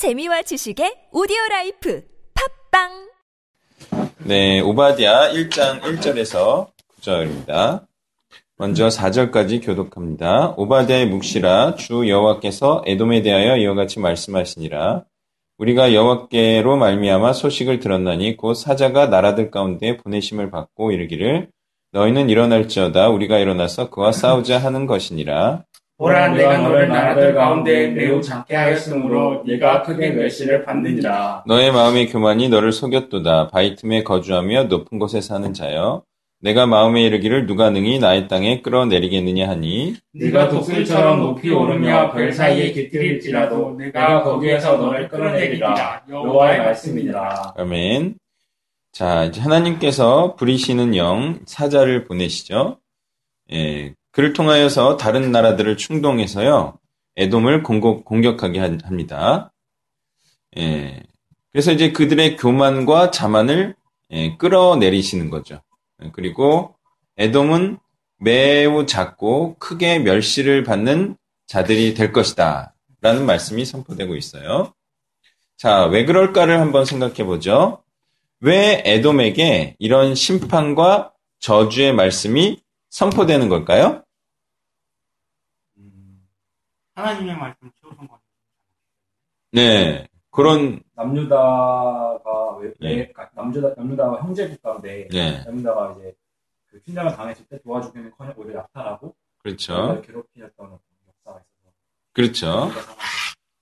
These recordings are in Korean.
재미와 지식의 오디오 라이프 팟빵 네, 오바댜 1장 1절에서 9절입니다. 먼저 4절까지 교독합니다. 오바댜의 묵시라 주 여호와께서 에돔에 대하여 이와 같이 말씀하시니라 우리가 여호와께로 말미암아 소식을 들었나니 곧 사자가 나라들 가운데 보내심을 받고 이르기를 너희는 일어날지어다 우리가 일어나서 그와 싸우자 하는 것이니라 보라 내가 너를 나라들 가운데 매우 작게 하였으므로 네가 크게 멸시를 받느니라. 너의 마음의 교만이 너를 속였도다. 바위 틈에 거주하며 높은 곳에 사는 자여. 내가 마음에 이르기를 누가 능히 나의 땅에 끌어내리겠느냐 하니 네가 독수리처럼 높이 오르며 별 사이에 깃들일지라도 내가 거기에서 너를 끌어내리라. 여호와의 말씀이니라. 아멘. 자, 이제 하나님께서 부리시는 영 사자를 보내시죠. 예, 그를 통하여서 다른 나라들을 충동해서요. 에돔을 공격, 공격 하게 합니다. 예, 그래서 이제 그들의 교만과 자만을 예, 끌어내리시는 거죠. 예, 그리고 에돔은 매우 작고 크게 멸시를 받는 자들이 될 것이다. 라는 말씀이 선포되고 있어요. 자, 왜 그럴까를 한번 생각해 보죠. 왜 에돔에게 이런 심판과 저주의 말씀이 선포되는 걸까요? 하나님의 말씀 거. 네. 그런, 남유다가 왜, 네. 왜 남유다 남유다가 형제 국가인데 네. 남유다가 이제 그 침략을 당했을 때 도와주기는커녕 오히려 약탈하고 그렇죠. 남유다를 괴롭히었던 역사가 있어서 그렇죠.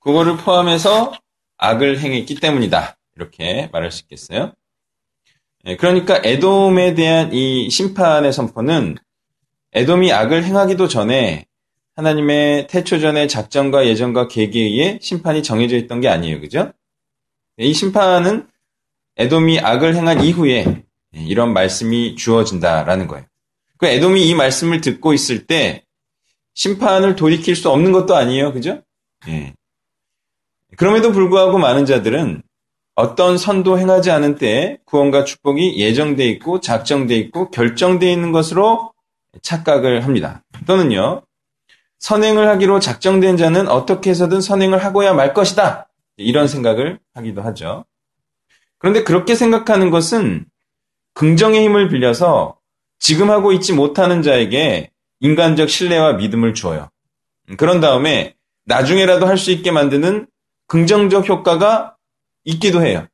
그거를 포함해서 악을 행했기 때문이다. 이렇게 말할 수 있겠어요. 예, 그러니까 에돔에 대한 이 심판의 선포는 에돔이 악을 행하기도 전에 하나님의 태초전의 작전과 예정과 계획에 의해 심판이 정해져 있던 게 아니에요. 그죠? 이 심판은 에돔이 악을 행한 이후에 이런 말씀이 주어진다라는 거예요. 그 에돔이 이 말씀을 듣고 있을 때 심판을 돌이킬 수 없는 것도 아니에요. 그죠? 예. 그럼에도 불구하고 많은 자들은 어떤 선도 행하지 않은 때에 구원과 축복이 예정돼 있고 작정돼 있고 결정돼 있는 것으로 착각을 합니다. 또는요, 선행을 하기로 작정된 자는 어떻게 해서든 선행을 하고야 말 것이다. 이런 생각을 하기도 하죠. 그런데 그렇게 생각하는 것은 긍정의 힘을 빌려서 지금 하고 있지 못하는 자에게 인간적 신뢰와 믿음을 주어요. 그런 다음에 나중에라도 할 수 있게 만드는 긍정적 효과가 있기도 해요.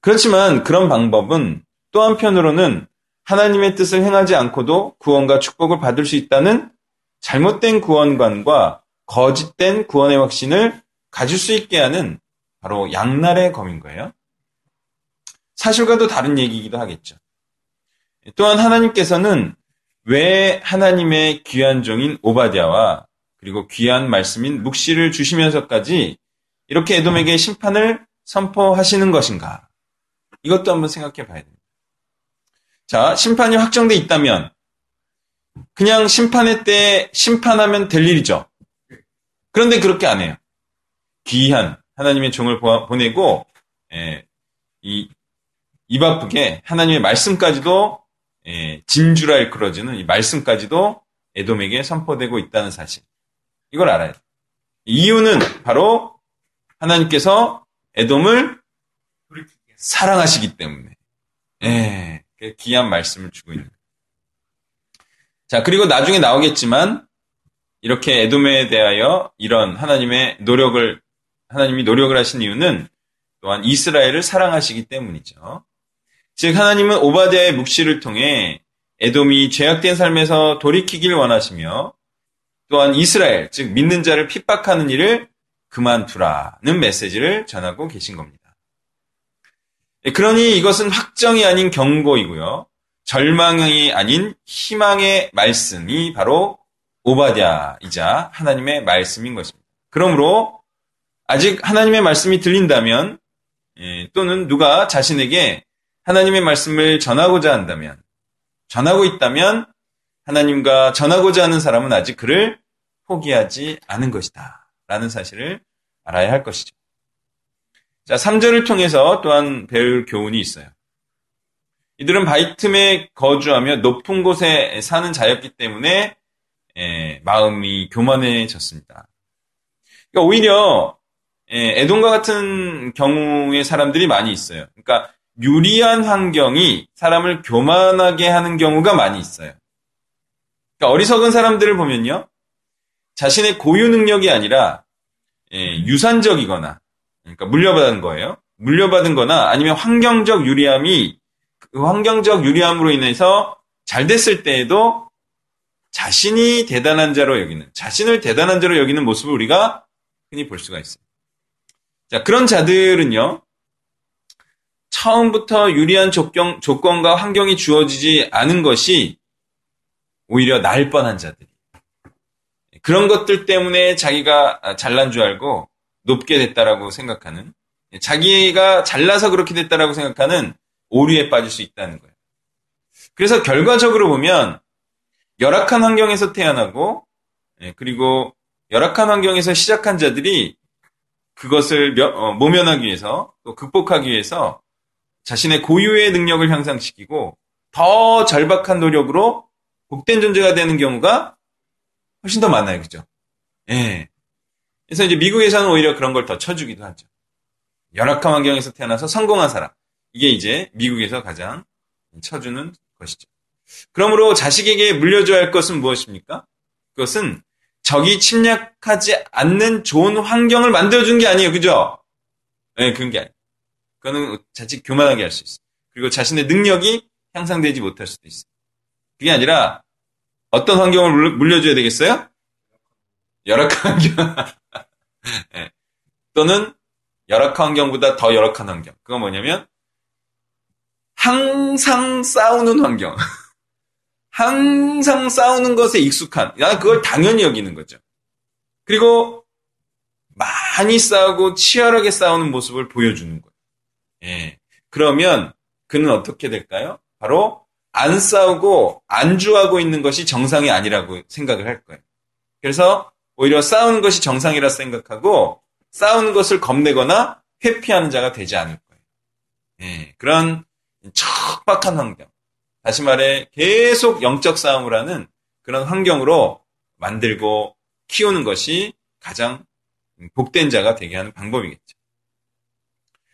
그렇지만 그런 방법은 또 한편으로는 하나님의 뜻을 행하지 않고도 구원과 축복을 받을 수 있다는 잘못된 구원관과 거짓된 구원의 확신을 가질 수 있게 하는 바로 양날의 검인 거예요. 사실과도 다른 얘기이기도 하겠죠. 또한 하나님께서는 왜 하나님의 귀한 종인 오바디아와 그리고 귀한 말씀인 묵시를 주시면서까지 이렇게 에돔에게 심판을 선포하시는 것인가? 이것도 한번 생각해 봐야 됩니다. 자, 심판이 확정돼 있다면 그냥 심판의 때 심판하면 될 일이죠. 그런데 그렇게 안 해요. 귀한 하나님의 종을 보- 보내고 예, 이, 입 아프게 하나님의 말씀까지도 예, 진주라 일컬어지는 이 말씀까지도 에돔에게 선포되고 있다는 사실. 이걸 알아야 돼요. 이유는 바로 하나님께서 에돔을 사랑하시기 때문에. 예, 그 귀한 말씀을 주고 있는 거예요. 자, 그리고 나중에 나오겠지만, 이렇게 에돔에 대하여 이런 하나님의 노력을, 하나님이 노력을 하신 이유는 또한 이스라엘을 사랑하시기 때문이죠. 즉, 하나님은 오바디아의 묵시를 통해 에돔이 죄악된 삶에서 돌이키길 원하시며, 또한 이스라엘, 즉, 믿는 자를 핍박하는 일을 그만두라는 메시지를 전하고 계신 겁니다. 예, 그러니 이것은 확정이 아닌 경고이고요. 절망이 아닌 희망의 말씀이 바로 오바댜이자 하나님의 말씀인 것입니다. 그러므로 아직 하나님의 말씀이 들린다면 예, 또는 누가 자신에게 하나님의 말씀을 전하고자 한다면 전하고 있다면 하나님과 전하고자 하는 사람은 아직 그를 포기하지 않은 것이다. 라는 사실을 알아야 할 것이죠. 자, 3절을 통해서 또한 배울 교훈이 있어요. 이들은 바위 틈에 거주하며 높은 곳에 사는 자였기 때문에 에, 마음이 교만해졌습니다. 그러니까 오히려 예, 에돔과 같은 경우의 사람들이 많이 있어요. 그러니까 유리한 환경이 사람을 교만하게 하는 경우가 많이 있어요. 그러니까 어리석은 사람들을 보면요. 자신의 고유 능력이 아니라 예, 유산적이거나 그러니까 물려받은 거예요. 물려받은 거나 아니면 환경적 유리함이 그 환경적 유리함으로 인해서 잘 됐을 때에도 자신이 대단한 자로 여기는 자신을 대단한 자로 여기는 모습을 우리가 흔히 볼 수가 있어요. 자, 그런 자들은요. 처음부터 유리한 조건, 조건과 환경이 주어지지 않은 것이 오히려 나을 뻔한 자들이. 그런 것들 때문에 자기가 잘난 줄 알고 높게 됐다라고 생각하는, 자기가 잘나서 그렇게 됐다라고 생각하는 오류에 빠질 수 있다는 거예요. 그래서 결과적으로 보면 열악한 환경에서 태어나고, 예, 그리고 열악한 환경에서 시작한 자들이 그것을 어, 모면하기 위해서 또 극복하기 위해서 자신의 고유의 능력을 향상시키고 더 절박한 노력으로 복된 존재가 되는 경우가 훨씬 더 많아요. 그죠? 예. 그래서 이제 미국에서는 오히려 그런 걸 더 쳐주기도 하죠. 열악한 환경에서 태어나서 성공한 사람. 이게 이제 미국에서 가장 쳐주는 것이죠. 그러므로 자식에게 물려줘야 할 것은 무엇입니까? 그것은 적이 침략하지 않는 좋은 환경을 만들어준 게 아니에요. 그죠? 네, 그런 게 아니에요. 그거는 자칫 교만하게 할 수 있어요. 그리고 자신의 능력이 향상되지 못할 수도 있어요. 그게 아니라 어떤 환경을 물려줘야 되겠어요? 열악한 환경. 네. 또는 열악한 환경보다 더 열악한 환경. 그건 뭐냐면 항상 싸우는 환경. 항상 싸우는 것에 익숙한, 나는 그걸 당연히 여기는 거죠. 그리고 많이 싸우고 치열하게 싸우는 모습을 보여주는 거예요. 예. 그러면 그는 어떻게 될까요? 바로 안 싸우고 안주하고 있는 것이 정상이 아니라고 생각을 할 거예요. 그래서 오히려 싸우는 것이 정상이라 생각하고 싸우는 것을 겁내거나 회피하는 자가 되지 않을 거예요. 예. 그런 척박한 환경. 다시 말해 계속 영적 싸움을 하는 그런 환경으로 만들고 키우는 것이 가장 복된 자가 되게 하는 방법이겠죠.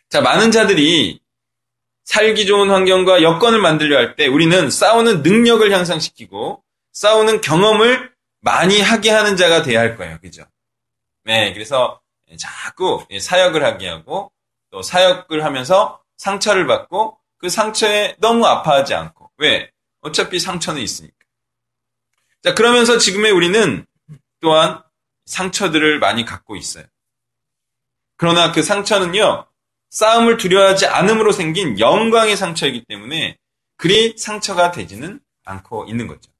자, 많은 자들이 살기 좋은 환경과 여건을 만들려 할 때 우리는 싸우는 능력을 향상시키고 싸우는 경험을 많이 하게 하는 자가 돼야 할 거예요. 그죠? 네, 그래서 자꾸 사역을 하게 하고 또 사역을 하면서 상처를 받고 그 상처에 너무 아파하지 않고 왜? 어차피 상처는 있으니까. 자, 그러면서 지금의 우리는 또한 상처들을 많이 갖고 있어요. 그러나 그 상처는요, 싸움을 두려워하지 않음으로 생긴 영광의 상처이기 때문에 그리 상처가 되지는 않고 있는 거죠.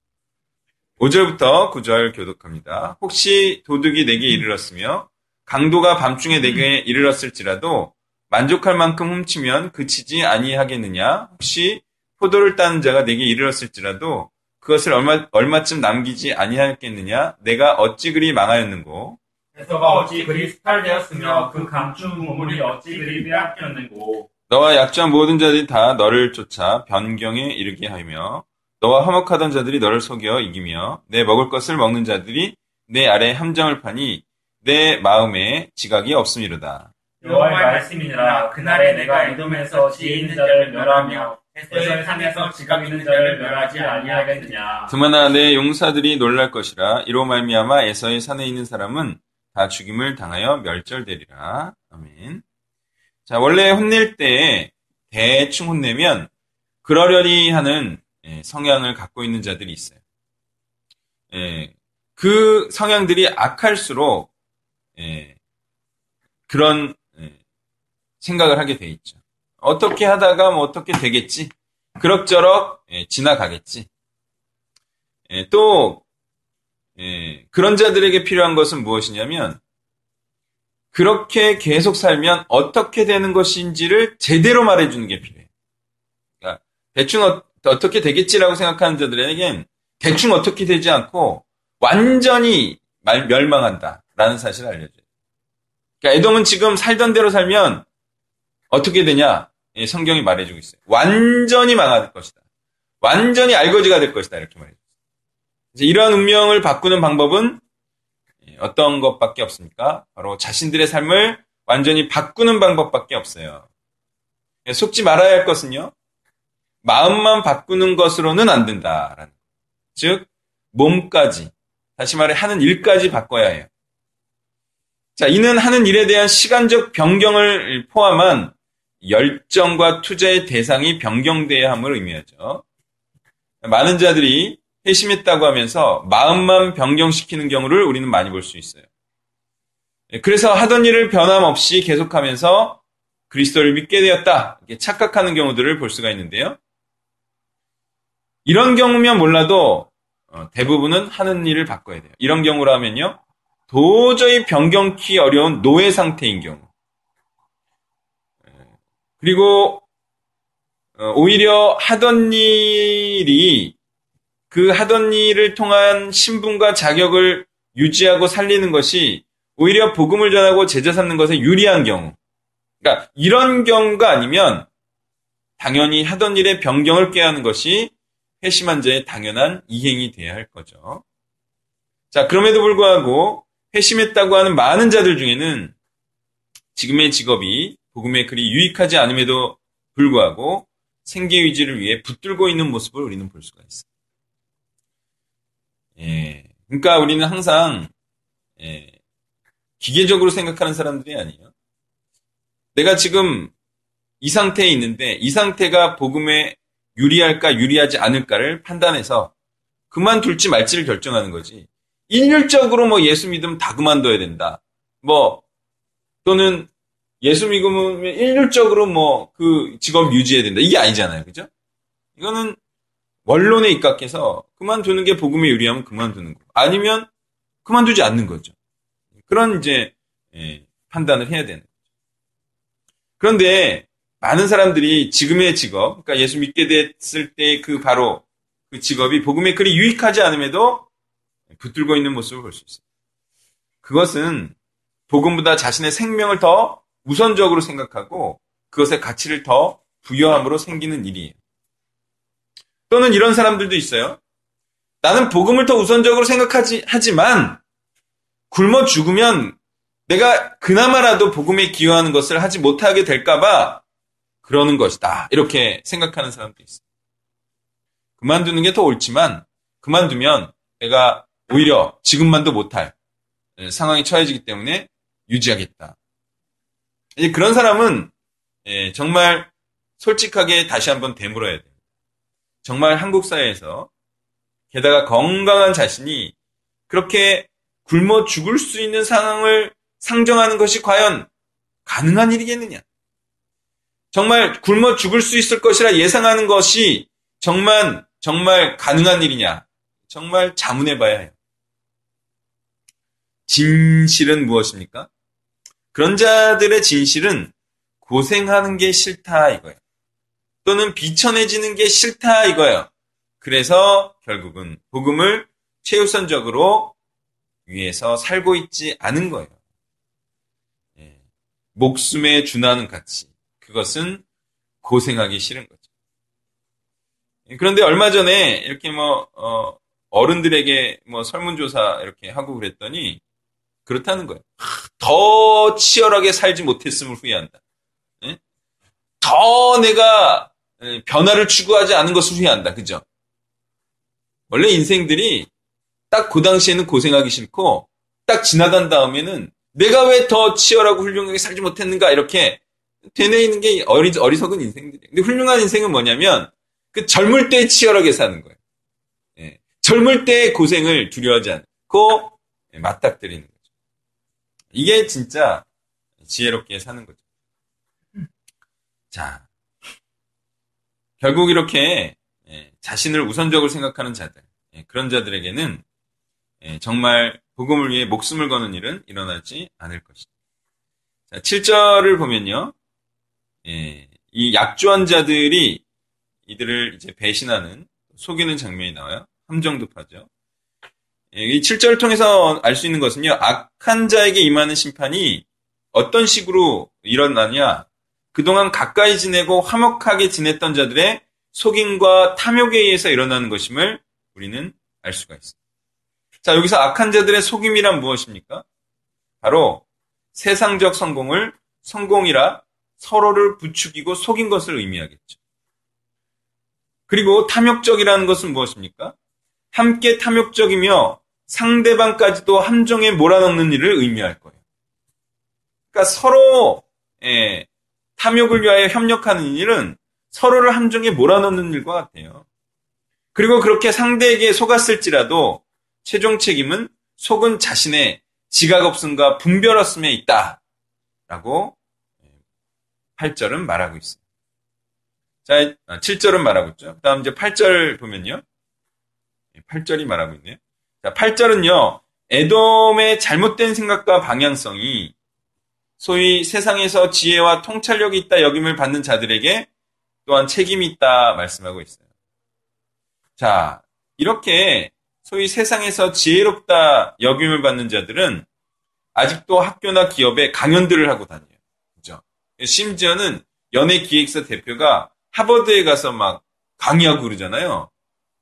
5절부터 9절 교독합니다. 혹시 도둑이 내게 이르렀으며 강도가 밤중에 내게 이르렀을지라도 만족할 만큼 훔치면 그치지 아니하겠느냐? 혹시 포도를 따는 자가 내게 이르렀을지라도 그것을 얼마, 얼마쯤 남기지 아니하였겠느냐? 내가 어찌 그리 망하였는고? 에서가 어찌 그리 수탈되었으며 그 감춘 보물이 어찌 그리 빼앗겼는고? 너와 약조한 모든 자들이 다 너를 쫓아 변경에 이르게 하며 너와 화목하던 자들이 너를 속여 이기며 내 먹을 것을 먹는 자들이 내 아래 함정을 파니 내 마음에 지각이 없음이로다. 여호와의 말씀이니라 그날에 내가 에돔에서 지혜 있는 자를 멸하며 에서의 산에서 지각 있는 자를 멸하지 아니하겠느냐. 그만나 내 용사들이 놀랄 것이라 이로 말미암아 에서의 산에 있는 사람은 다 죽임을 당하여 멸절되리라. 아멘. 자 원래 혼낼 때 대충 혼내면 그러려니 하는 예, 성향을 갖고 있는 자들이 있어요. 예, 그 성향들이 악할수록 예, 그런 생각을 하게 돼 있죠. 어떻게 하다가 뭐 어떻게 되겠지. 그럭저럭 예, 지나가겠지. 예, 또 예, 그런 자들에게 필요한 것은 무엇이냐면 그렇게 계속 살면 어떻게 되는 것인지를 제대로 말해주는 게 필요해요. 그러니까 대충 어, 떻게 되겠지라고 생각하는 자들에겐 대충 어떻게 되지 않고 완전히 말, 멸망한다라는 사실을 알려줘요. 그러니까 에돔은 지금 살던 대로 살면 어떻게 되냐? 성경이 말해주고 있어요. 완전히 망할 것이다. 완전히 알거지가 될 것이다. 이렇게 말해요. 이러한 운명을 바꾸는 방법은 어떤 것밖에 없습니까? 바로 자신들의 삶을 완전히 바꾸는 방법밖에 없어요. 속지 말아야 할 것은요. 마음만 바꾸는 것으로는 안 된다라는. 즉 몸까지 다시 말해 하는 일까지 바꿔야 해요. 자, 이는 하는 일에 대한 시간적 변경을 포함한 열정과 투자의 대상이 변경돼야 함을 의미하죠. 많은 자들이 회심했다고 하면서 마음만 변경시키는 경우를 우리는 많이 볼 수 있어요. 그래서 하던 일을 변함없이 계속하면서 그리스도를 믿게 되었다. 이렇게 착각하는 경우들을 볼 수가 있는데요. 이런 경우면 몰라도 어, 대부분은 하는 일을 바꿔야 돼요. 이런 경우라면요. 도저히 변경키 어려운 노예 상태인 경우. 그리고 어, 오히려 하던 일이 그 하던 일을 통한 신분과 자격을 유지하고 살리는 것이 오히려 복음을 전하고 제자 삼는 것에 유리한 경우. 그러니까 이런 경우가 아니면 당연히 하던 일에 변경을 깨야 하는 것이 회심한 자의 당연한 이행이 돼야 할 거죠. 자, 그럼에도 불구하고 회심했다고 하는 많은 자들 중에는 지금의 직업이 복음에 그리 유익하지 않음에도 불구하고 생계 유지를 위해 붙들고 있는 모습을 우리는 볼 수가 있어요. 예. 그러니까 우리는 항상 예, 기계적으로 생각하는 사람들이 아니에요. 내가 지금 이 상태에 있는데 이 상태가 복음에 유리할까 유리하지 않을까를 판단해서 그만둘지 말지를 결정하는 거지. 일률적으로 뭐 예수 믿으면 다 그만둬야 된다. 뭐 또는 예수 믿으면 일률적으로 뭐 그 직업 유지해야 된다. 이게 아니잖아요. 그죠? 이거는 원론에 입각해서 그만두는 게 복음에 유리하면 그만두는 거. 아니면 그만두지 않는 거죠. 그런 이제 예, 판단을 해야 되는 거죠. 그런데 많은 사람들이 지금의 직업, 그러니까 예수 믿게 됐을 때 그 바로 그 직업이 복음에 그리 유익하지 않음에도 붙들고 있는 모습을 볼 수 있어요. 그것은 복음보다 자신의 생명을 더 우선적으로 생각하고 그것의 가치를 더 부여함으로 생기는 일이에요. 또는 이런 사람들도 있어요. 나는 복음을 더 우선적으로 생각하지, 하지만 굶어 죽으면 내가 그나마라도 복음에 기여하는 것을 하지 못하게 될까봐 그러는 것이다. 이렇게 생각하는 사람도 있어요. 그만두는 게 더 옳지만 그만두면 내가 오히려 지금만도 못할 상황에 처해지기 때문에 유지하겠다. 이제 그런 사람은 예, 정말 솔직하게 다시 한번 되물어야 돼요. 정말 한국 사회에서 게다가 건강한 자신이 그렇게 굶어 죽을 수 있는 상황을 상정하는 것이 과연 가능한 일이겠느냐? 정말 굶어 죽을 수 있을 것이라 예상하는 것이 정말 정말 가능한 일이냐? 정말 자문해 봐야 해요. 진실은 무엇입니까? 그런 자들의 진실은 고생하는 게 싫다 이거예요. 또는 비천해지는 게 싫다 이거예요. 그래서 결국은 복음을 최우선적으로 위해서 살고 있지 않은 거예요. 예. 목숨에 준하는 가치. 그것은 고생하기 싫은 거죠. 예, 그런데 얼마 전에 이렇게 뭐, 어, 른들에게 뭐 설문조사 이렇게 하고 그랬더니 그렇다는 거예요. 더 치열하게 살지 못했음을 후회한다. 예? 더 내가 예, 변화를 추구하지 않은 것을 후회한다. 그죠? 원래 인생들이 딱 그 당시에는 고생하기 싫고 딱 지나간 다음에는 내가 왜 더 치열하고 훌륭하게 살지 못했는가 이렇게 되뇌이는 게 어리, 어리석은 인생들이에요. 근데 훌륭한 인생은 뭐냐면 그 젊을 때 치열하게 사는 거예요. 예. 젊을 때 고생을 두려워하지 않고 예, 맞닥뜨리는 거죠. 이게 진짜 지혜롭게 사는 거죠. 자, 결국 이렇게 예, 자신을 우선적으로 생각하는 자들, 예, 그런 자들에게는 예, 정말 복음을 위해 목숨을 거는 일은 일어나지 않을 것이다. 자, 7절을 보면요. 이 약조한 자들이 이들을 이제 배신하는, 속이는 장면이 나와요. 함정도파죠. 이 7절을 통해서 알 수 있는 것은요. 악한 자에게 임하는 심판이 어떤 식으로 일어나냐. 그동안 가까이 지내고 화목하게 지냈던 자들의 속임과 탐욕에 의해서 일어나는 것임을 우리는 알 수가 있습니다. 자, 여기서 악한 자들의 속임이란 무엇입니까? 바로 세상적 성공을 성공이라 서로를 부추기고 속인 것을 의미하겠죠. 그리고 탐욕적이라는 것은 무엇입니까? 함께 탐욕적이며 상대방까지도 함정에 몰아넣는 일을 의미할 거예요. 그러니까 서로 예, 탐욕을 위하여 협력하는 일은 서로를 함정에 몰아넣는 일과 같아요. 그리고 그렇게 상대에게 속았을지라도 최종 책임은 속은 자신의 지각 없음과 분별 없음에 있다. 라고 8절은 말하고 있어요. 자, 7절은 말하고 있죠. 그 다음 이제 8절 보면요. 8절이 말하고 있네요. 자, 8절은요. 에돔의 잘못된 생각과 방향성이 소위 세상에서 지혜와 통찰력이 있다 여김을 받는 자들에게 또한 책임이 있다 말씀하고 있어요. 자, 이렇게 소위 세상에서 지혜롭다 여김을 받는 자들은 아직도 학교나 기업에 강연들을 하고 다녀요. 심지어는 연예기획사 대표가 하버드에 가서 막 강의하고 그러잖아요.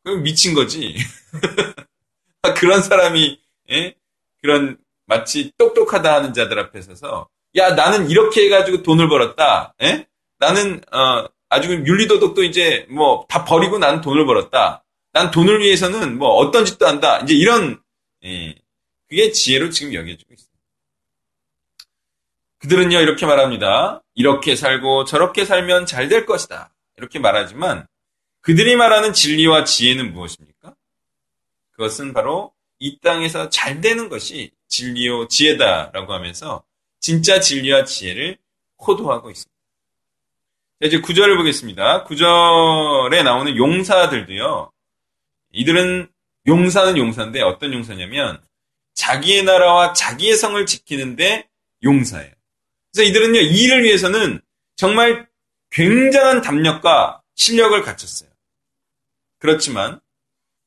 그럼 미친 거지. 그런 사람이, 예? 그런 마치 똑똑하다 하는 자들 앞에 서서, 야, 나는 이렇게 해가지고 돈을 벌었다. 예? 나는, 어, 아주 윤리도덕도 이제 뭐 다 버리고 나는 돈을 벌었다. 난 돈을 위해서는 뭐 어떤 짓도 한다. 이제 이런, 예, 그게 지혜로 지금 여겨지고 있어요. 그들은요, 이렇게 말합니다. 이렇게 살고 저렇게 살면 잘 될 것이다. 이렇게 말하지만 그들이 말하는 진리와 지혜는 무엇입니까? 그것은 바로 이 땅에서 잘 되는 것이 진리요 지혜다라고 하면서 진짜 진리와 지혜를 호도하고 있습니다. 자, 이제 구절을 보겠습니다. 구절에 나오는 용사들도요. 이들은 용사는 용사인데 어떤 용사냐면 자기의 나라와 자기의 성을 지키는데 용사예요. 그래서 이들은요, 이 일을 위해서는 정말 굉장한 담력과 실력을 갖췄어요. 그렇지만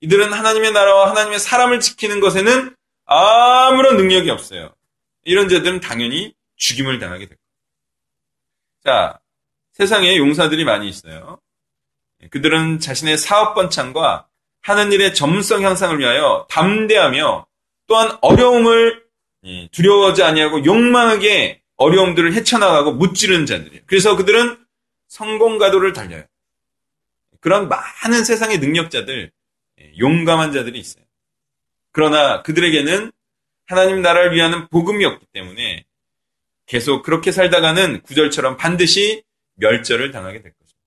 이들은 하나님의 나라와 하나님의 사람을 지키는 것에는 아무런 능력이 없어요. 이런 자들은 당연히 죽임을 당하게 될 거예요. 자, 세상에 용사들이 많이 있어요. 그들은 자신의 사업 번창과 하는 일의 전문성 향상을 위하여 담대하며 또한 어려움을 두려워하지 아니하고 욕망하게 어려움들을 헤쳐나가고 무찌르는 자들이에요. 그래서 그들은 성공가도를 달려요. 그런 많은 세상의 능력자들, 용감한 자들이 있어요. 그러나 그들에게는 하나님 나라를 위하는 복음이 없기 때문에 계속 그렇게 살다가는 구절처럼 반드시 멸절을 당하게 될 것입니다.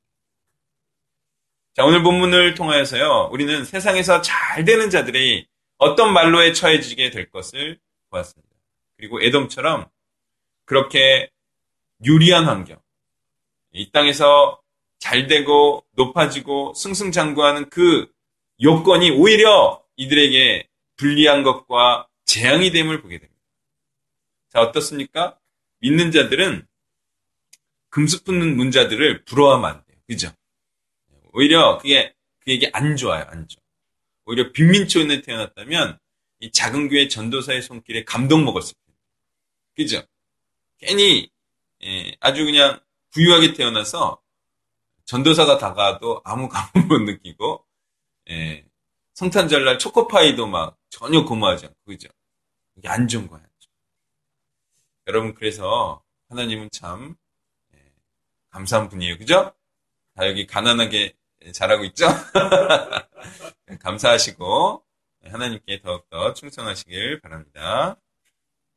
자, 오늘 본문을 통하여서요, 우리는 세상에서 잘 되는 자들이 어떤 말로에 처해지게 될 것을 보았습니다. 그리고 에돔처럼 그렇게 유리한 환경, 이 땅에서 잘 되고 높아지고 승승장구하는 그 요건이 오히려 이들에게 불리한 것과 재앙이 됨을 보게 됩니다. 자, 어떻습니까? 믿는 자들은 금수 품는 문자들을 부러워하면 안 돼요. 그죠? 오히려 그게, 그에게 안 좋아요. 안 좋아. 오히려 빈민촌에 태어났다면 이 작은 교회 전도사의 손길에 감동 먹었을 거예요. 그죠? 괜히 예, 아주 그냥 부유하게 태어나서 전도사가 다가도 아무 감흥 못 느끼고 예, 성탄절날 초코파이도 막 전혀 고마워하지 않고 그죠? 이게 안 좋은 거야. 여러분 그래서 하나님은 참 예, 감사한 분이에요. 그죠? 다 여기 가난하게 잘하고 있죠? 감사하시고 하나님께 더욱더 충성하시길 바랍니다.